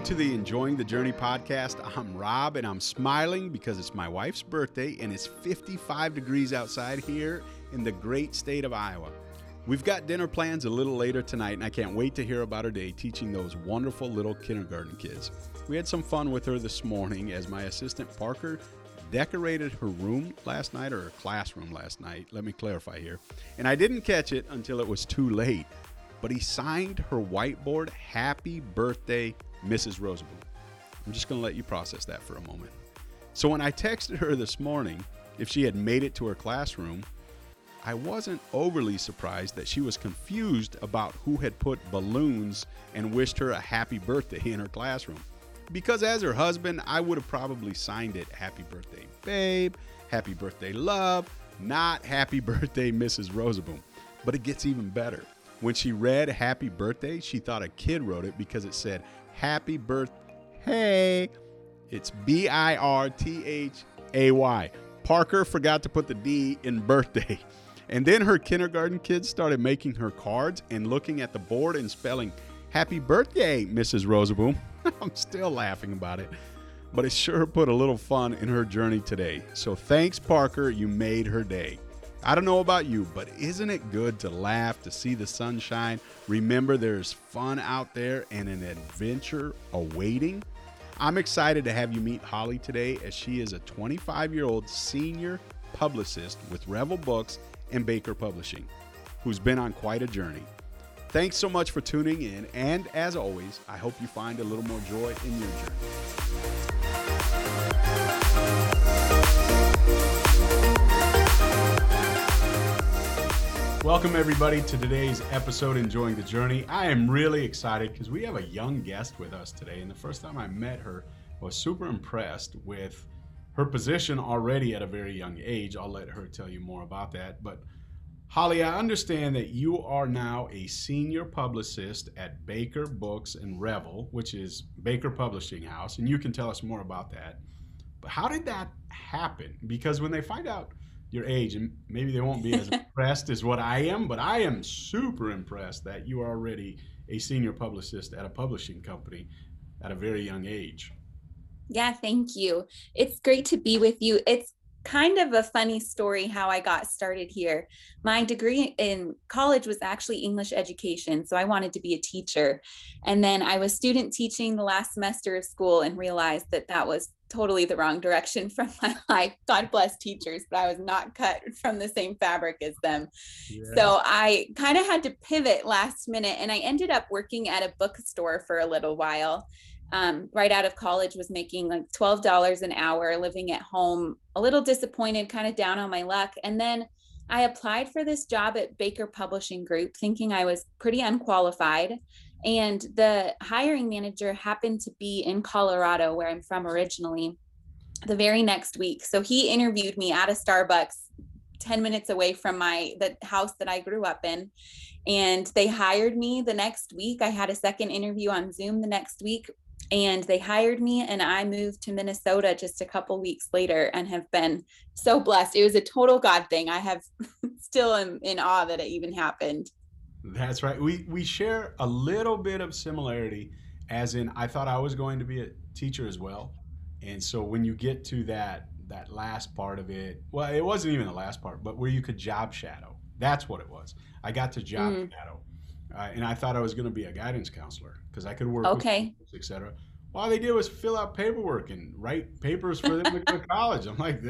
Welcome to the Enjoying the Journey podcast. I'm Rob and I'm smiling because it's my wife's birthday and it's 55 degrees outside here in the great state of Iowa. We've got dinner plans a little later tonight and I can't wait to hear about her day teaching those wonderful little kindergarten kids. We had some fun with her this morning as my assistant Parker decorated her room last night or her classroom last night. Let me clarify here. And I didn't catch it until it was too late. But he signed her whiteboard, Happy Birthday, Mrs. Roseboom. I'm just going to let you process that for a moment. So when I texted her this morning if she had made it to her classroom, I wasn't overly surprised that she was confused about who had put balloons and wished her a happy birthday in her classroom. Because as her husband, I would have probably signed it Happy Birthday, Babe, Happy Birthday, Love, not Happy Birthday, Mrs. Roseboom. But it gets even better. When she read Happy Birthday, she thought a kid wrote it because it said Happy Birthday. Hey, it's B I R T H A Y. Parker forgot to put the D in birthday. And then her kindergarten kids started making her cards and looking at the board and spelling Happy Birthday, Mrs. Roseboom. I'm still laughing about it, but it sure put a little fun in her journey today. So thanks, Parker. You made her day. I don't know about you, but isn't it good to laugh, to see the sunshine? Remember, there's fun out there and an adventure awaiting. I'm excited to have you meet Holly today as she is a 25 year old senior publicist with Revell Books and Baker Publishing, who's been on quite a journey. Thanks so much for tuning in, and as always, I hope you find a little more joy in your journey. Welcome, everybody, to today's episode, Enjoying the Journey. I am really excited because we have a young guest with us today. And the first time I met her, I was super impressed with her position already at a very young age. I'll let her tell you more about that. But Holly, I understand that you are now a senior publicist at Baker Books and Revell, which is Baker Publishing House, and you can tell us more about that. But how did that happen? Because when they find out your age, and maybe they won't be as impressed as what I am, but I am super impressed that you are already a senior publicist at a publishing company at a very young age. Yeah, thank you. It's great to be with you. It's kind of a funny story how I got started here. My degree in college was actually English education, so I wanted to be a teacher. And then I was student teaching the last semester of school and realized that that was totally the wrong direction from my life. God bless teachers, but I was not cut from the same fabric as them. So I kind of had to pivot last minute and I ended up working at a bookstore for a little while um, right out of college was making like $12 an hour living at home a little disappointed kind of down on my luck and then i applied for this job at baker publishing group thinking i was pretty unqualified and the hiring manager happened to be in colorado where i'm from originally the very next week. So he interviewed me at a starbucks 10 minutes away from my the house that I grew up in. And they hired me the next week. I had a second interview on Zoom the next week and they hired me and i moved to minnesota just a couple weeks later and have been so blessed. It was a total god thing. I have still am in awe that it even happened that's right we we share a little bit of similarity as in i thought i was going to be a teacher as well and so when you get to that that last part of it well it wasn't even the last part but where you could job shadow that's what it was i got to job mm. shadow uh, and I thought I was going to be a guidance counselor because I could work okay, etc. All they did was fill out paperwork and write papers for them to go to college. I'm like,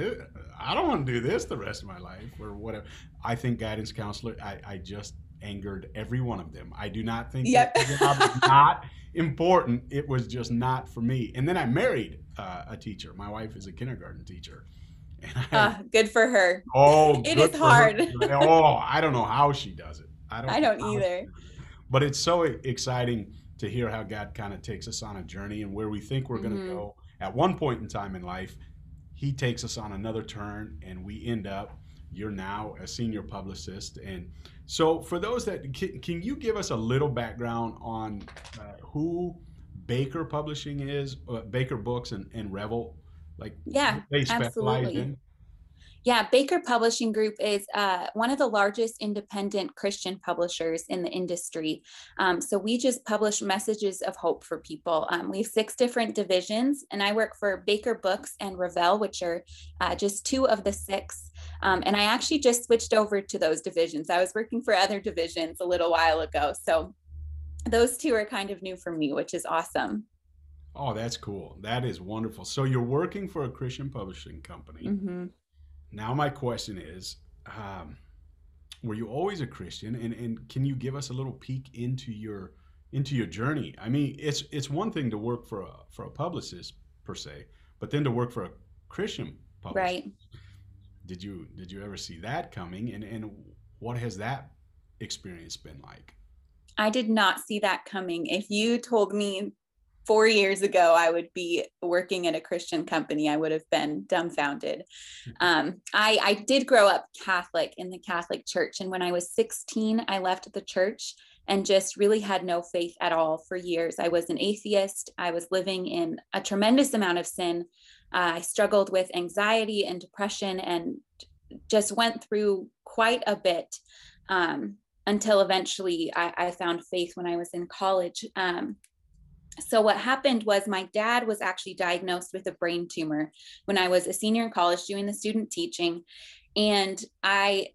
I don't want to do this the rest of my life or whatever. I think guidance counselor. I, I just angered every one of them. I do not think yep. that job is not important. It was just not for me. And then I married uh, a teacher. My wife is a kindergarten teacher. I, uh, good for her. Oh, it is hard. oh, I don't know how she does it. I don't. I don't either. But it's so exciting to hear how God kind of takes us on a journey and where we think we're going to mm-hmm. go at one point in time in life, He takes us on another turn and we end up. You're now a senior publicist. And so, for those that can, can you give us a little background on uh, who Baker Publishing is, uh, Baker Books and, and Revell? Like, yeah, they specialize absolutely. in? Yeah, Baker Publishing Group is uh, one of the largest independent Christian publishers in the industry. Um, so we just publish messages of hope for people. Um, we have six different divisions, and I work for Baker Books and Revell, which are uh, just two of the six. Um, and I actually just switched over to those divisions. I was working for other divisions a little while ago. So those two are kind of new for me, which is awesome. Oh, that's cool. That is wonderful. So you're working for a Christian publishing company. Mm-hmm. Now, my question is um, were you always a Christian? And, and can you give us a little peek into your into your journey? I mean, it's it's one thing to work for a for a publicist per se, but then to work for a Christian publisher. Right. Did you did you ever see that coming? And and what has that experience been like? I did not see that coming. If you told me four years ago I would be working at a Christian company, I would have been dumbfounded. Um, I, I did grow up Catholic in the Catholic Church. And when I was 16, I left the church and just really had no faith at all for years. I was an atheist. I was living in a tremendous amount of sin. Uh, I struggled with anxiety and depression and just went through quite a bit um, until eventually I, I, found faith when I was in college. Um, so what happened was my dad was actually diagnosed with a brain tumor when I was a senior in college doing the student teaching and I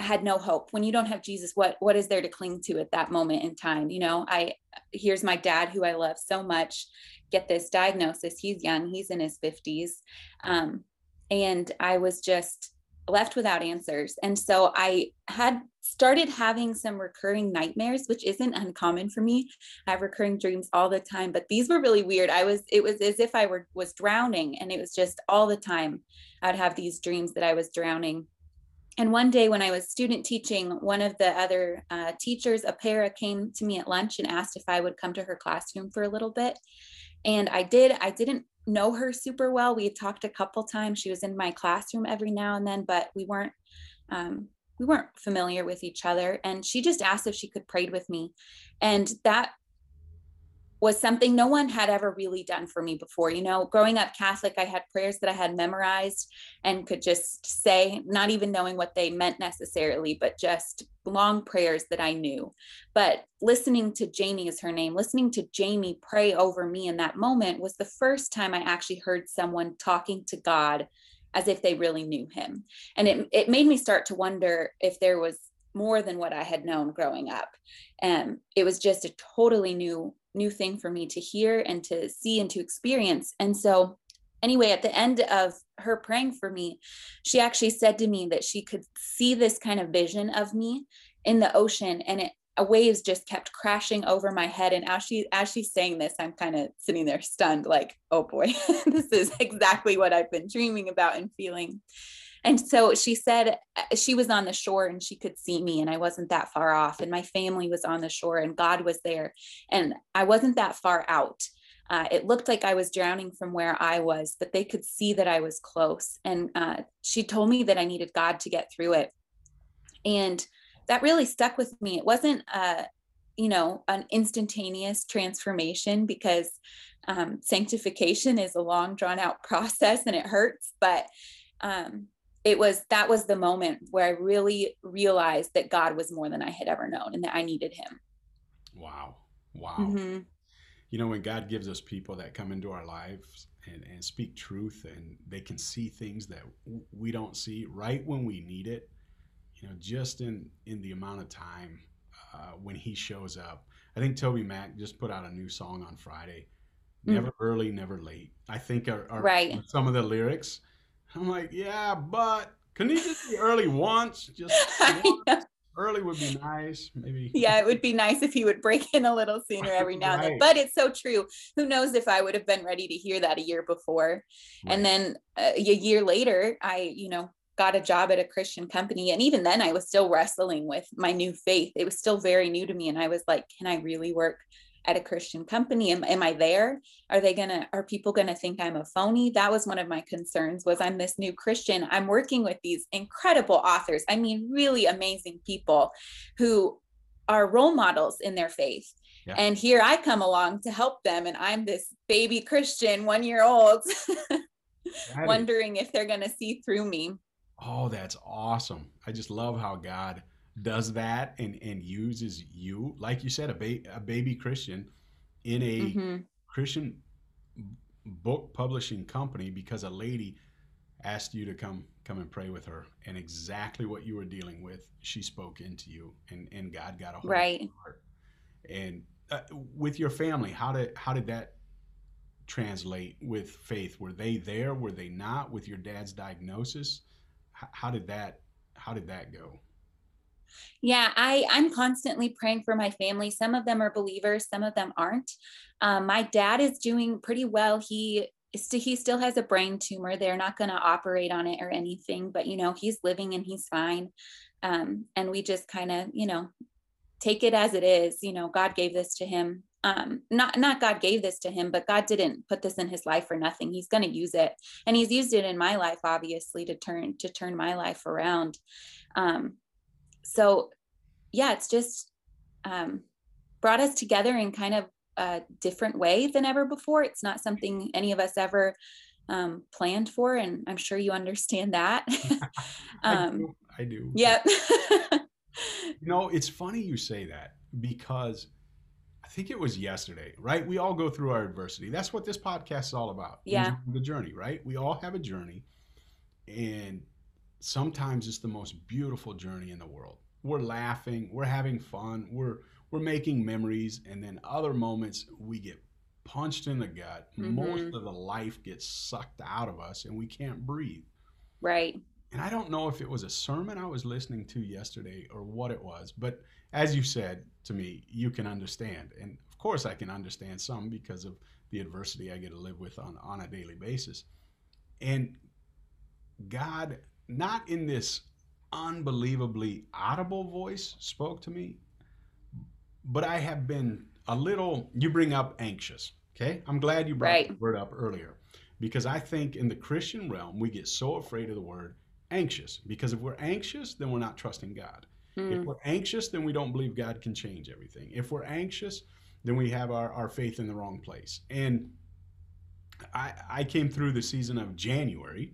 had no hope when you don't have Jesus what what is there to cling to at that moment in time you know I here's my dad who I love so much get this diagnosis he's young he's in his 50s um, and I was just left without answers. And so I had started having some recurring nightmares, which isn't uncommon for me. I have recurring dreams all the time, but these were really weird. I was, it was as if I were was drowning and it was just all the time. I'd have these dreams that I was drowning. And one day when I was student teaching, one of the other uh, teachers, a para, came to me at lunch and asked if I would come to her classroom for a little bit. And I did. I didn't know her super well. We had talked a couple times. She was in my classroom every now and then, but we weren't um, we weren't familiar with each other. And she just asked if she could pray with me, and that was something no one had ever really done for me before. You know, growing up Catholic, I had prayers that I had memorized and could just say, not even knowing what they meant necessarily, but just long prayers that I knew. But listening to Jamie is her name, listening to Jamie pray over me in that moment was the first time I actually heard someone talking to God as if they really knew him. And it, it made me start to wonder if there was more than what I had known growing up. And it was just a totally new new thing for me to hear and to see and to experience. And so anyway, at the end of her praying for me, she actually said to me that she could see this kind of vision of me in the ocean and it waves just kept crashing over my head and as she as she's saying this i'm kind of sitting there stunned like oh boy this is exactly what i've been dreaming about and feeling and so she said uh, she was on the shore and she could see me, and I wasn't that far off. And my family was on the shore, and God was there. And I wasn't that far out. Uh, it looked like I was drowning from where I was, but they could see that I was close. And uh, she told me that I needed God to get through it. And that really stuck with me. It wasn't, uh, you know, an instantaneous transformation because um, sanctification is a long, drawn out process and it hurts. But um, it was that was the moment where I really realized that God was more than I had ever known and that I needed him. Wow. Wow. Mm-hmm. You know, when God gives us people that come into our lives and, and speak truth and they can see things that we don't see right when we need it, you know, just in, in the amount of time uh, when he shows up. I think TobyMac just put out a new song on Friday. Mm. Never mm-hmm. early, never late. I think are, our right. some of the lyrics I'm like, yeah, but couldn't he just be early once? Just once? early would be nice, maybe. Yeah, it would be nice if he would break in a little sooner every now right. and then. But it's so true. Who knows if I would have been ready to hear that a year before? Right. And then uh, a year later, I, you know, got a job at a Christian company. And even then, I was still wrestling with my new faith. It was still very new to me. And I was like, can I really work at a Christian company? Am, am I there? Are they gonna, are people gonna think I'm a phony? That was one of my concerns was I'm this new Christian. I'm working with these incredible authors. I mean, really amazing people who are role models in their faith. Yeah. And here I come along to help them. And I'm this baby Christian, one year old, wondering if they're going to see through me. Oh, that's awesome. I just love how God does that and, and uses you, like you said, a, ba- a baby Christian in a mm-hmm. Christian book publishing company because a lady asked you to come come and pray with her and exactly what you were dealing with she spoke into you and and god got a hold right. of your heart. And uh, with your family how did how did that translate with faith? Were they there? Were they not with your dad's diagnosis? How, how did that how did that go yeah i i'm constantly praying for my family some of them are believers some of them aren't um, my dad is doing pretty well he he still has a brain tumor. They're not going to operate on it or anything, but you know, he's living and he's fine. Um, and we just kind of, you know, take it as it is. You know, God gave this to him. Um, not not God gave this to him, but God didn't put this in his life for nothing. He's going to use it, and He's used it in my life, obviously, to turn to turn my life around. Um, so, yeah, it's just um, brought us together in kind of a different way than ever before. It's not something any of us ever um, planned for, and I'm sure you understand that. um, I do. I do. Yep. you know, it's funny you say that because I think it was yesterday, right? We all go through our adversity. That's what this podcast is all about. Yeah. The journey, right? We all have a journey, and sometimes it's the most beautiful journey in the world. We're laughing, we're having fun, we're we're making memories, and then other moments we get punched in the gut. Mm-hmm. Most of the life gets sucked out of us, and we can't breathe. Right. And I don't know if it was a sermon I was listening to yesterday or what it was, but as you said to me, you can understand. And of course, I can understand some because of the adversity I get to live with on, on a daily basis. And God, not in this unbelievably audible voice, spoke to me, but I have been a little, you bring up anxious. Okay. I'm glad you brought right. the word up earlier because I think in the Christian realm, we get so afraid of the word anxious because if we're anxious, then we're not trusting God. Mm. If hmm. we're anxious, then we don't believe God can change everything. If we're anxious, then we have our, our faith in the wrong place. And I, I came through the season of January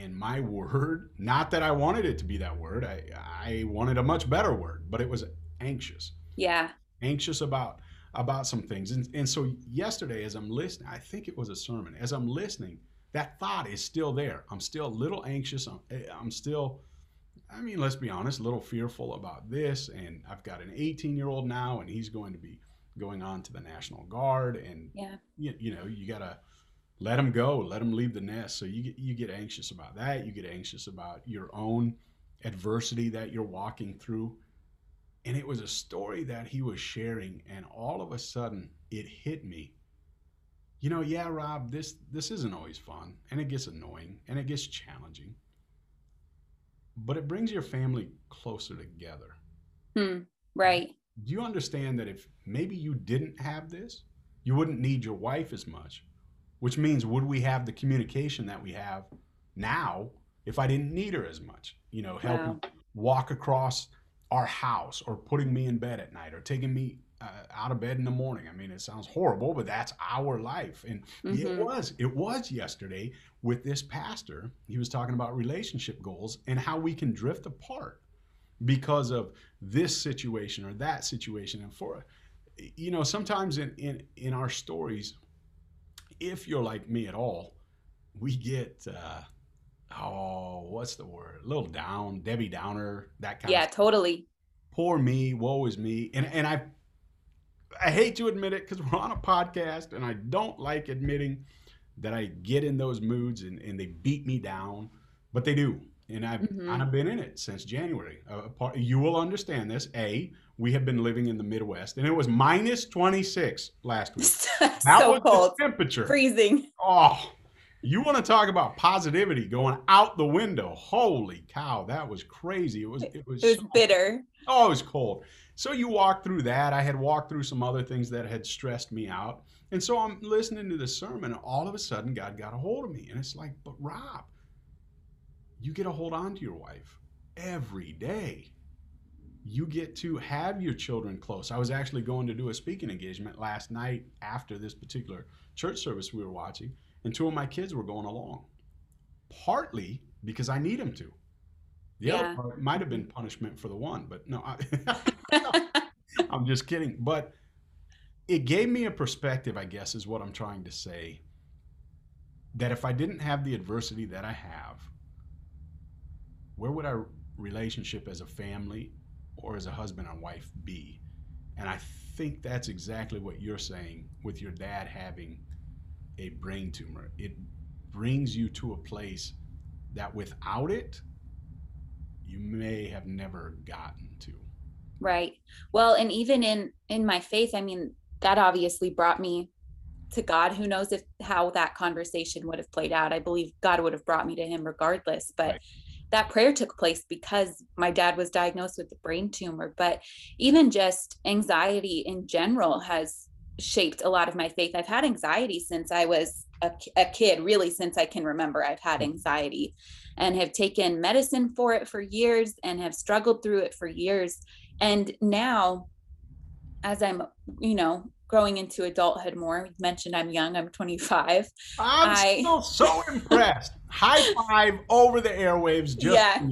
and my word, not that I wanted it to be that word, I, I wanted a much better word, but it was anxious. Yeah. Anxious about about some things. And, and so yesterday as i'm listening i think it was a sermon. As i'm listening that thought is still there. I'm still a little anxious. I'm, eh, I'm still i mean let's be honest a little fearful about this. And i've got an 18 year old now and he's going to be going on to the national guard. And yeah. you, you know you gotta let them go let them leave the nest. So you get you get anxious about that. You get anxious about your own adversity that you're walking through. And it was a story that he was sharing and all of a sudden it hit me. You know yeah rob this this isn't always fun and it gets annoying and it gets challenging. But it brings your family closer together. Hmm, right. do you understand that if maybe you didn't have this you wouldn't need your wife as much which means would we have the communication that we have now if i didn't need her as much you know helping wow. walk across our house or putting me in bed at night or taking me uh, out of bed in the morning. I mean, it sounds horrible, but that's our life. And mm-hmm. it was, it was yesterday with this pastor. He was talking about relationship goals and how we can drift apart because of this situation or that situation. And for, you know, sometimes in, in, in our stories, if you're like me at all, we get, uh, oh, what's the word? A little down, Debbie Downer, that kind yeah, of Yeah, totally. Poor me, woe is me. And and I I hate to admit it because we're on a podcast and I don't like admitting that I get in those moods and, and they beat me down, but they do. And I've, mm-hmm. I've been in it since January. Uh, part, you will understand this. A, we have been living in the Midwest and it was minus 26 last week. that so was cold. the temperature. Freezing. Oh, you want to talk about positivity going out the window? Holy cow, that was crazy. It was it was, it was so, bitter. Oh, it was cold. So you walk through that. I had walked through some other things that had stressed me out. And so I'm listening to the sermon, and all of a sudden God got a hold of me. And it's like, but Rob, you get a hold on to your wife every day. You get to have your children close. I was actually going to do a speaking engagement last night after this particular church service we were watching and two of my kids were going along. Partly because I need them to. The Yeah. other part might have been punishment for the one, but no, I, I'm just kidding. But it gave me a perspective, I guess, is what I'm trying to say. That if I didn't have the adversity that I have, where would our relationship as a family or as a husband and wife be? And I think that's exactly what you're saying with your dad having a brain tumor. It brings you to a place that without it, you may have never gotten to. Right. Well, and even in in my faith, I mean, that obviously brought me to God. Who knows if how that conversation would have played out? I believe God would have brought me to him regardless, but Right. That prayer took place because my dad was diagnosed with a brain tumor, but even just anxiety in general has shaped a lot of my faith. I've had anxiety since I was a, a kid, really since I can remember. I've had mm. anxiety and have taken medicine for it for years and have struggled through it for years. And now, as I'm, you know, growing into adulthood more, you mentioned I'm young, I'm 25. I'm I- still so impressed. High five over the airwaves just Yeah. for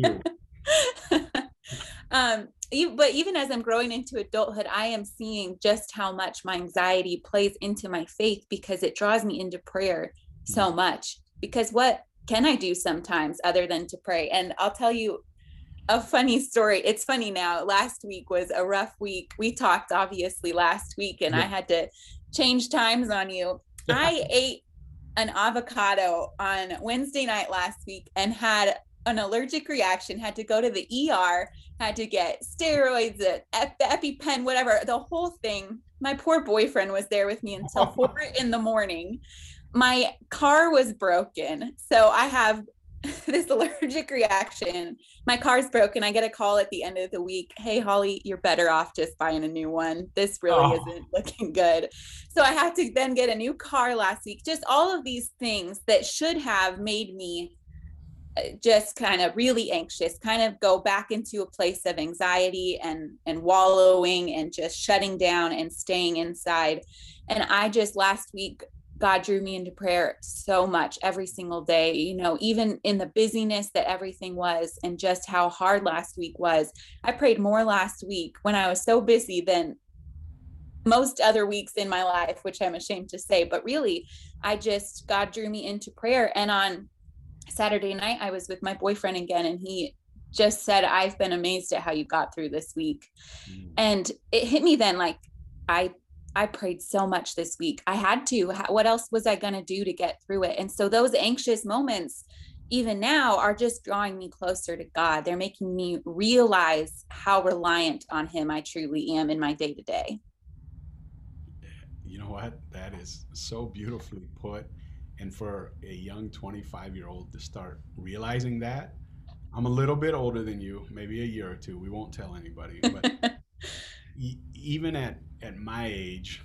you. um but even as i'm growing into adulthood i am seeing just how much my anxiety plays into my faith because it draws me into prayer so much. Because what can i do sometimes other than to pray? And i'll tell you a funny story. It's funny now. Last week was a rough week. We talked obviously last week and i had to change times on you. I ate an avocado on wednesday night last week and had an allergic reaction had to go to the er had to get steroids, ep- EpiPen, whatever, the whole thing. My poor boyfriend was there with me until four in the morning. My car was broken. So I have this allergic reaction. My car's broken. I get a call at the end of the week. Hey, Holly, you're better off just buying a new one. This really Oh. isn't looking good. So I had to then get a new car last week. Just all of these things that should have made me uh, just kind of really anxious kind of go back into a place of anxiety and and wallowing and just shutting down and staying inside and i just last week god drew me into prayer so much every single day you know even in the busyness that everything was and just how hard last week was i prayed more last week when i was so busy than most other weeks in my life which i'm ashamed to say but really i just god drew me into prayer and on Saturday night, I was with my boyfriend again, and he just said, I've been amazed at how you got through this week. Mm. And it hit me then like, I. I prayed so much this week. I had to. What else was I going to do to get through it? And so those anxious moments, even now, are just drawing me closer to God. They're making me realize how reliant on Him I truly am in my day to day. You know what? That is so beautifully put. And for a young 25 year old to start realizing that, I'm a little bit older than you, maybe a year or two. We won't tell anybody. But even at, at my age,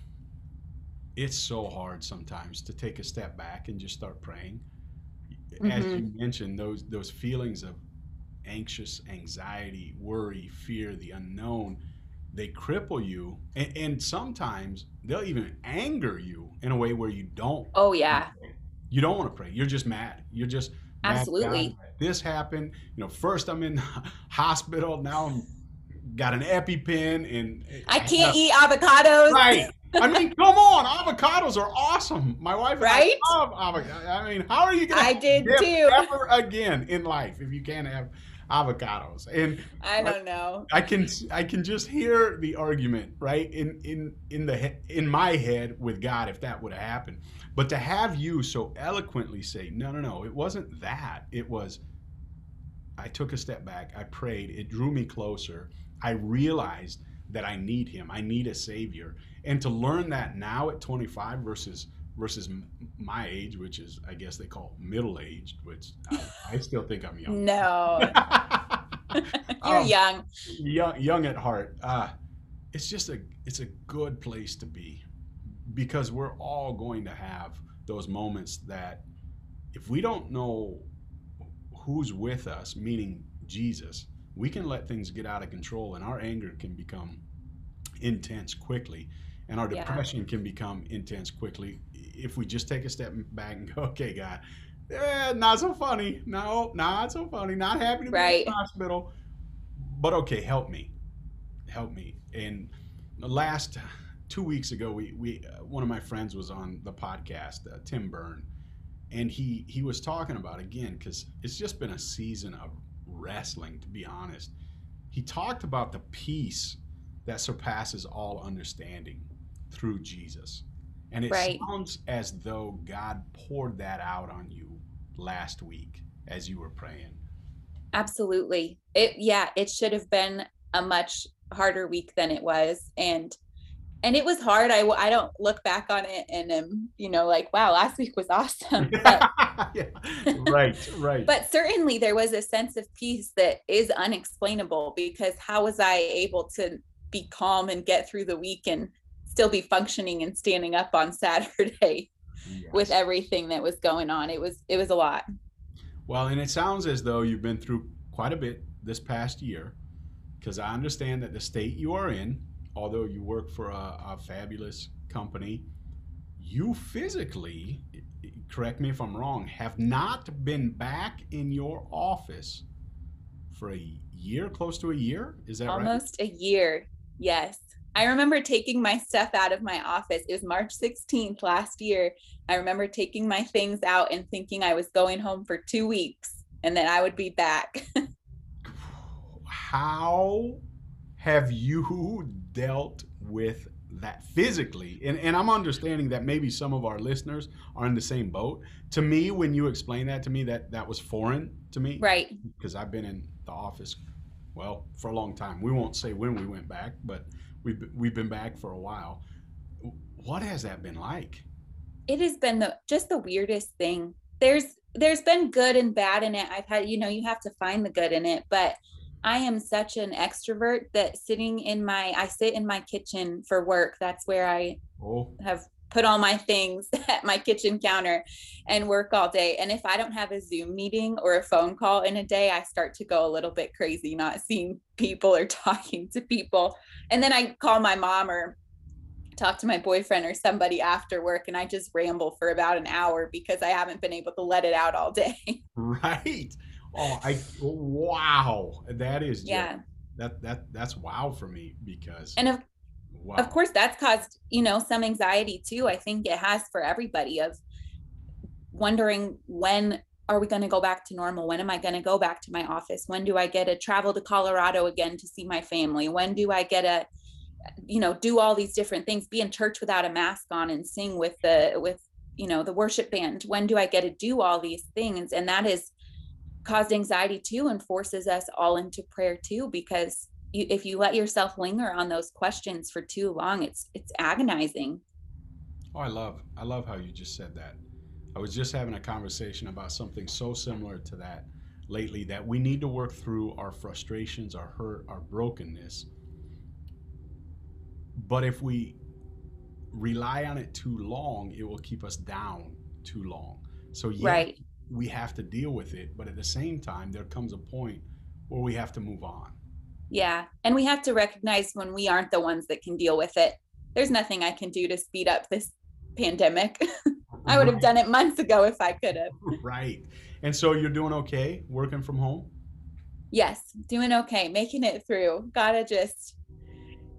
it's so hard sometimes to take a step back and just start praying. As mm-hmm. you mentioned, those those feelings of anxious, anxiety, worry, fear, the unknown, they cripple you, and, and sometimes they'll even anger you in a way where you don't. Oh, yeah. You don't want to pray. You're just mad. You're just Absolutely. This happened. You know, first I'm in hospital. Now I'm got an EpiPen, and I can't eat avocados. Right. I mean, come on. Avocados are awesome. My wife and Right? I love avocados. I mean, how are you gonna? I did too. ever again in life if you can't have avocados? And I don't know. I can I can just hear the argument right in in in the in my head with God if that would have happened. But to have you so eloquently say, no, no, no, it wasn't that. It was. I took a step back. I prayed. It drew me closer. I realized that I need Him. I need a Savior. And to learn that now at 25 versus versus my age, which is I guess they call middle aged, which I, I still think I'm young. No, you're Um, young. young, young at heart. Uh, it's just a it's a good place to be because we're all going to have those moments that if we don't know who's with us, meaning Jesus, we can let things get out of control and our anger can become intense quickly and our Yeah. depression can become intense quickly if we just take a step back and go, okay, God, Yeah, not so funny. No, not so funny. Not happy to be Right. in the hospital. But okay, help me. Help me. And the last two weeks ago, we we uh, one of my friends was on the podcast, uh, Tim Byrne, and he he was talking about again because it's just been a season of wrestling, to be honest. He talked about the peace that surpasses all understanding through Jesus. And it Right. sounds as though God poured that out on you last week as you were praying. Absolutely. It yeah, it should have been a much harder week than it was and and it was hard. I, I don't look back on it and am, you know, like wow, last week was awesome. But Yeah. Right, right. but certainly there was a sense of peace that is unexplainable because how was I able to be calm and get through the week and still be functioning and standing up on Saturday with everything that was going on? It was it was a lot. Well, and it sounds as though you've been through quite a bit this past year, because I understand that the state you are in, although you work for a, a fabulous company, you physically, correct me if I'm wrong, have not been back in your office for a year, close to a year. Is that right? almost a year. Yes. I remember taking my stuff out of my office. It was March 16th last year. I remember taking my things out and thinking I was going home for two weeks and then I would be back. How have you dealt with that physically? And, and I'm understanding that maybe some of our listeners are in the same boat. To me, when you explain that to me, that that was foreign to me. right. Because I've been in the office, well, for a long time. We won't say when we went back, but we've we've been back for a while. What has that been like? It has been the just the weirdest thing. There's there's been good and bad in it. I've had, you know, you have to find the good in it, but I am such an extrovert that sitting in my I sit in my kitchen for work. That's where I Oh, have put all my things at my kitchen counter and work all day. And if I don't have a Zoom meeting or a phone call in a day, I start to go a little bit crazy, not seeing people or talking to people. And then I call my mom or talk to my boyfriend or somebody after work and I just ramble for about an hour because I haven't been able to let it out all day. right. Oh, I wow. That is just, yeah. That that that's wow for me because And of wow. of course that's caused you know some anxiety too i think it has for everybody of wondering when are we going to go back to normal when am i going to go back to my office when do i get to travel to colorado again to see my family when do i get to you know do all these different things be in church without a mask on and sing with the with you know the worship band when do i get to do all these things and that has caused anxiety too and forces us all into prayer too because you, if you let yourself linger on those questions for too long it's it's agonizing Oh, I love I love how you just said that. I was just having a conversation about something so similar to that lately that we need to work through our frustrations, our hurt, our brokenness. But if we rely on it too long, it will keep us down too long. So yeah, right we have to deal with it, but at the same time there comes a point where we have to move on. yeah and we have to recognize when we aren't the ones that can deal with it there's nothing i can do to speed up this pandemic i would have done it months ago if i could have Right. And so you're doing okay working from home? yes doing okay making it through gotta just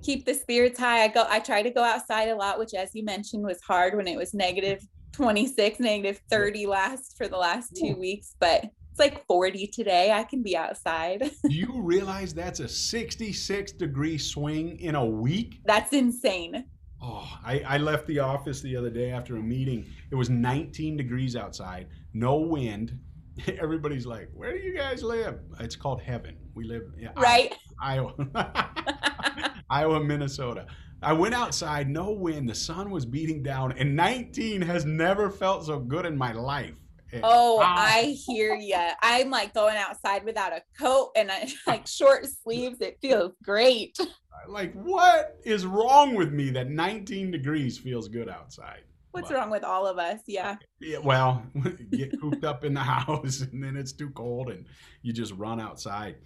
keep the spirits high i go i try to go outside a lot which as you mentioned was hard when it was negative 26 negative 30 last for the last two weeks but it's like 40 today i can be outside Do you realize that's a 66 degree swing in a week? that's insane Oh, I, I left the office the other day after a meeting. It was 19 degrees outside, no wind. Everybody's like, Where do you guys live? It's called heaven. We live in right Iowa, Iowa, Minnesota. I went outside, no wind. The sun was beating down, and 19 has never felt so good in my life. Oh, Wow. I hear ya. I'm like going outside without a coat and I, like short sleeves. It feels great. like what is wrong with me that 19 degrees feels good outside What's But- wrong with all of us? Yeah. yeah, well get cooped up in the house and then it's too cold and you just run outside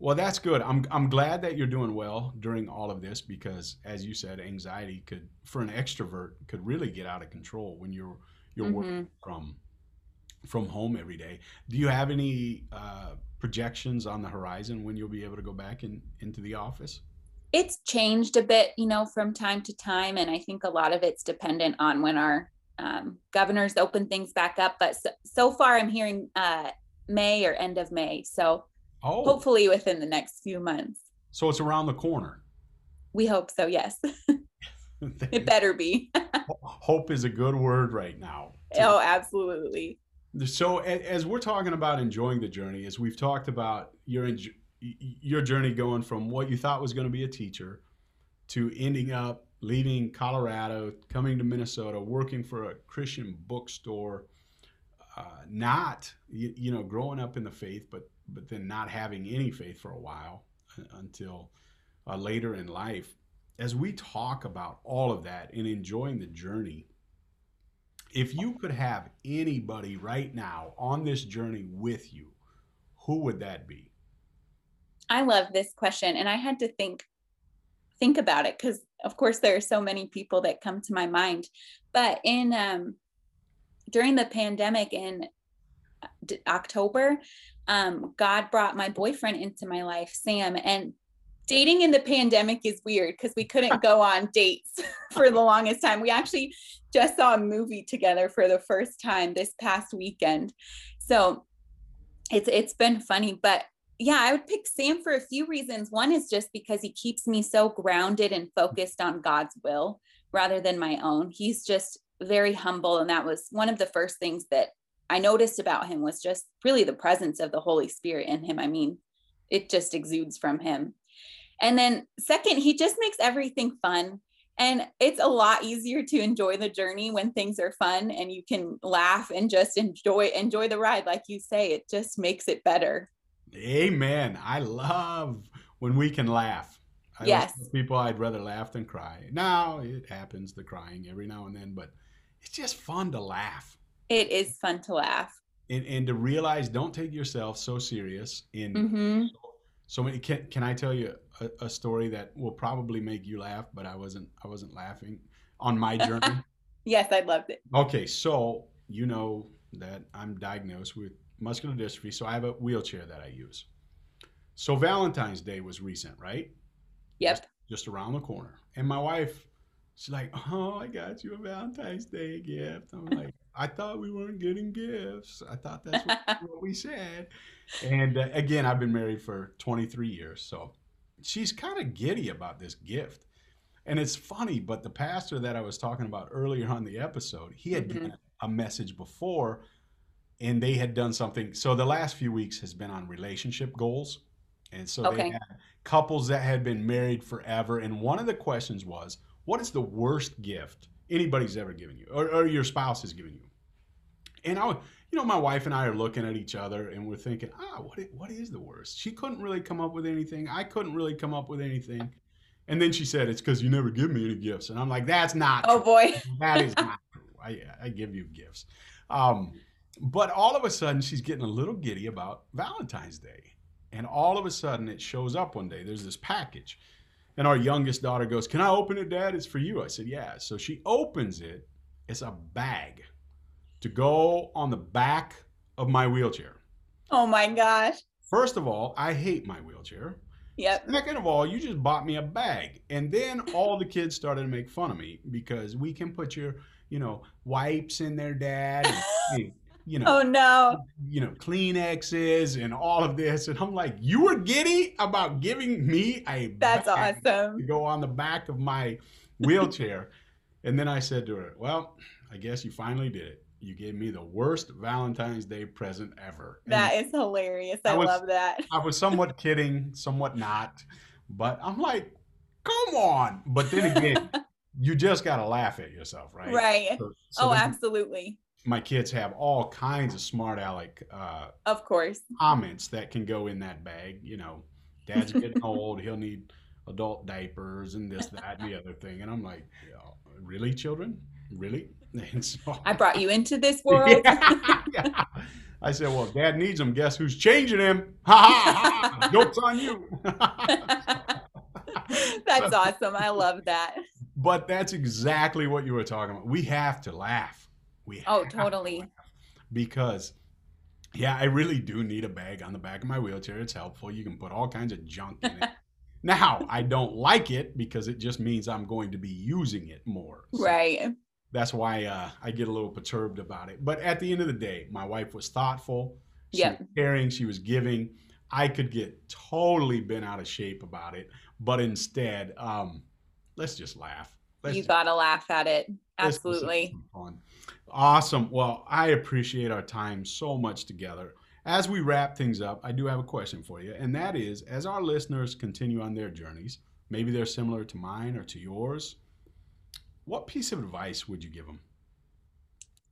well that's good i'm, I'm glad that you're doing well during all of this because as you said anxiety could for an extrovert could really get out of control when you're you're working Mhm. from from home every day. Do you have any uh, projections on the horizon when you'll be able to go back in, into the office? It's changed a bit, you know, from time to time. And I think a lot of it's dependent on when our um, governors open things back up. But so, so far, I'm hearing uh, May or end of May. So oh. hopefully within the next few months. So it's around the corner. We hope so, yes. it better be. hope is a good word right now. Oh, absolutely. So as we're talking about enjoying the journey, as we've talked about your your journey going from what you thought was going to be a teacher to ending up leaving Colorado, coming to Minnesota, working for a Christian bookstore, uh, not you, you, know growing up in the faith, but but then not having any faith for a while until uh, later in life. As we talk about all of that and enjoying the journey, if you could have anybody right now on this journey with you, who would that be? I love this question, and I had to think think about it because, of course, there are so many people that come to my mind. But in um, during the pandemic in October, um, God brought my boyfriend into my life, Sam, and dating in the pandemic is weird because we couldn't go on dates for the longest time. We actually just saw a movie together for the first time this past weekend. So it's it's been funny, but yeah, I would pick Sam for a few reasons. One is just because he keeps me so grounded and focused on God's will rather than my own. He's just very humble and that was one of the first things that I noticed about him was just really the presence of the Holy Spirit in him. I mean, it just exudes from him. And then, second, he just makes everything fun. And it's a lot easier to enjoy the journey when things are fun and you can laugh and just enjoy enjoy the ride like you say it just makes it better. Amen. I love when we can laugh. I yes. People I'd rather laugh than cry. Now it happens the crying every now and then, but it's just fun to laugh. It is fun to laugh. And, and to realize don't take yourself so serious in mm-hmm. so, so many can, can I tell you a, a, story that will probably make you laugh, but I wasn't I wasn't laughing on my journey. yes, I loved it. Okay, so you know that I'm diagnosed with muscular dystrophy, so I have a wheelchair that I use. So Valentine's Day was recent, right? Yep. Just, just around the corner. And my wife, she's like, Oh, I got you a Valentine's Day gift. I'm like, I thought we weren't getting gifts. I thought that's what, what we said. And uh, again, I've been married for 23 years. So she's kind of giddy about this gift. And it's funny, but the pastor that I was talking about earlier on the episode, he had mm-hmm. given a message before and they had done something. So the last few weeks has been on relationship goals. And so okay. they had couples that had been married forever. And one of the questions was, what is the worst gift anybody's ever given you or, or your spouse has given you? And I, you know, my wife and I are looking at each other and we're thinking, ah, what, what is the worst? She couldn't really come up with anything. I couldn't really come up with anything. And then she said, it's because you never give me any gifts. And I'm like, that's not. Oh, true. boy. that is not true. I, I give you gifts. Um, but all of a sudden, she's getting a little giddy about Valentine's Day. And all of a sudden, it shows up one day. There's this package. And our youngest daughter goes, Can I open it, Dad? It's for you. I said, Yeah. So she opens it. It's a bag to go on the back of my wheelchair. Oh my gosh. First of all, I hate my wheelchair. Yep. Second of all, you just bought me a bag. And then all the kids started to make fun of me because we can put your, you know, wipes in there, Dad. And, you know, oh no, you know, Kleenexes and all of this. And I'm like, you were giddy about giving me a that's awesome to go on the back of my wheelchair. and then I said to her, well, I guess you finally did it. You gave me the worst Valentine's Day present ever. That and is hilarious. I, I was, love that. I was somewhat kidding, somewhat not, but I'm like, come on. But then again, you just got to laugh at yourself, right? Right. So, so oh, absolutely my kids have all kinds of smart aleck uh, of course. comments that can go in that bag you know dad's getting old he'll need adult diapers and this that and the other thing. And i'm like really children? Really? So, i brought you into this world. Yeah, yeah. i said well dad needs them guess who's changing him? Ha ha, ha. jokes on you. That's so, awesome. I love that. But that's exactly what you were talking about. We have to laugh we oh totally because yeah, I really do need a bag on the back of my wheelchair. It's helpful. You can put all kinds of junk in it. now, I don't like it because it just means I'm going to be using it more. So right. That's why uh, I get a little perturbed about it. But at the end of the day, my wife was thoughtful. She Yeah. was caring. She was giving. I could get totally bent out of shape about it, but instead, um, let's just laugh. Let's you just got to laugh at it. Let's just have Absolutely. fun. Awesome. Well, I appreciate our time so much together. As we wrap things up, I do have a question for you, and that is as our listeners continue on their journeys, maybe they're similar to mine or to yours, what piece of advice would you give them?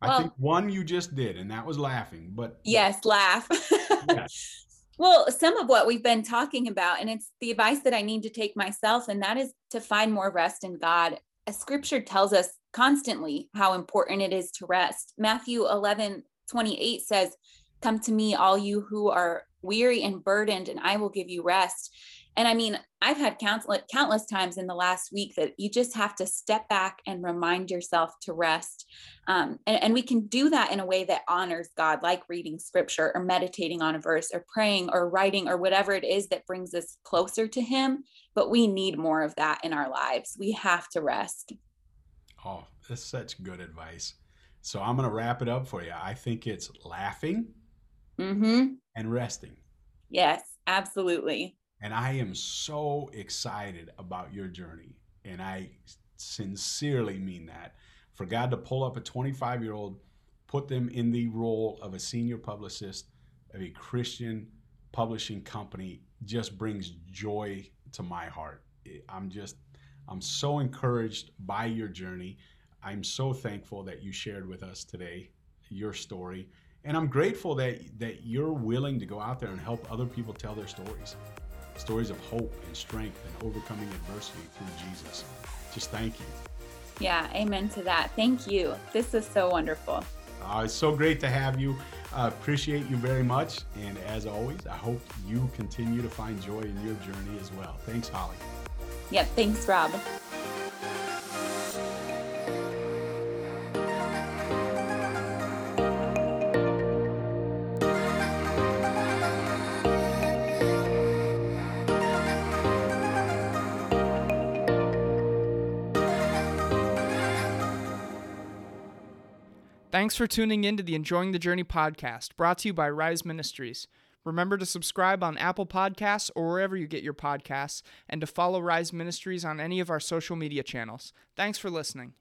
I think one you just did, and that was laughing, but Yes, laugh. Yes. Well, some of what we've been talking about, and it's the advice that I need to take myself, and that is to find more rest in God. As scripture tells us constantly how important it is to rest. Matthew 11 28 says, Come to me, all you who are weary and burdened, and I will give you rest. And I mean, I've had countless, countless times in the last week that you just have to step back and remind yourself to rest. Um, and, and we can do that in a way that honors God, like reading scripture or meditating on a verse or praying or writing or whatever it is that brings us closer to Him. But we need more of that in our lives. We have to rest. Oh, that's such good advice. So I'm going to wrap it up for you. I think it's laughing mm-hmm. and resting. Yes, absolutely. And I am so excited about your journey. And I sincerely mean that. For God to pull up a 25 year old, put them in the role of a senior publicist of a Christian publishing company just brings joy to my heart. I'm just, I'm so encouraged by your journey. I'm so thankful that you shared with us today your story. And I'm grateful that, that you're willing to go out there and help other people tell their stories stories of hope and strength and overcoming adversity through Jesus. Just thank you. Yeah, amen to that. Thank you. This is so wonderful. Uh, it's so great to have you. Uh, appreciate you very much. And as always, I hope you continue to find joy in your journey as well. Thanks, Holly. Yep. Thanks, Rob. Thanks for tuning in to the Enjoying the Journey podcast, brought to you by Rise Ministries. Remember to subscribe on Apple Podcasts or wherever you get your podcasts, and to follow Rise Ministries on any of our social media channels. Thanks for listening.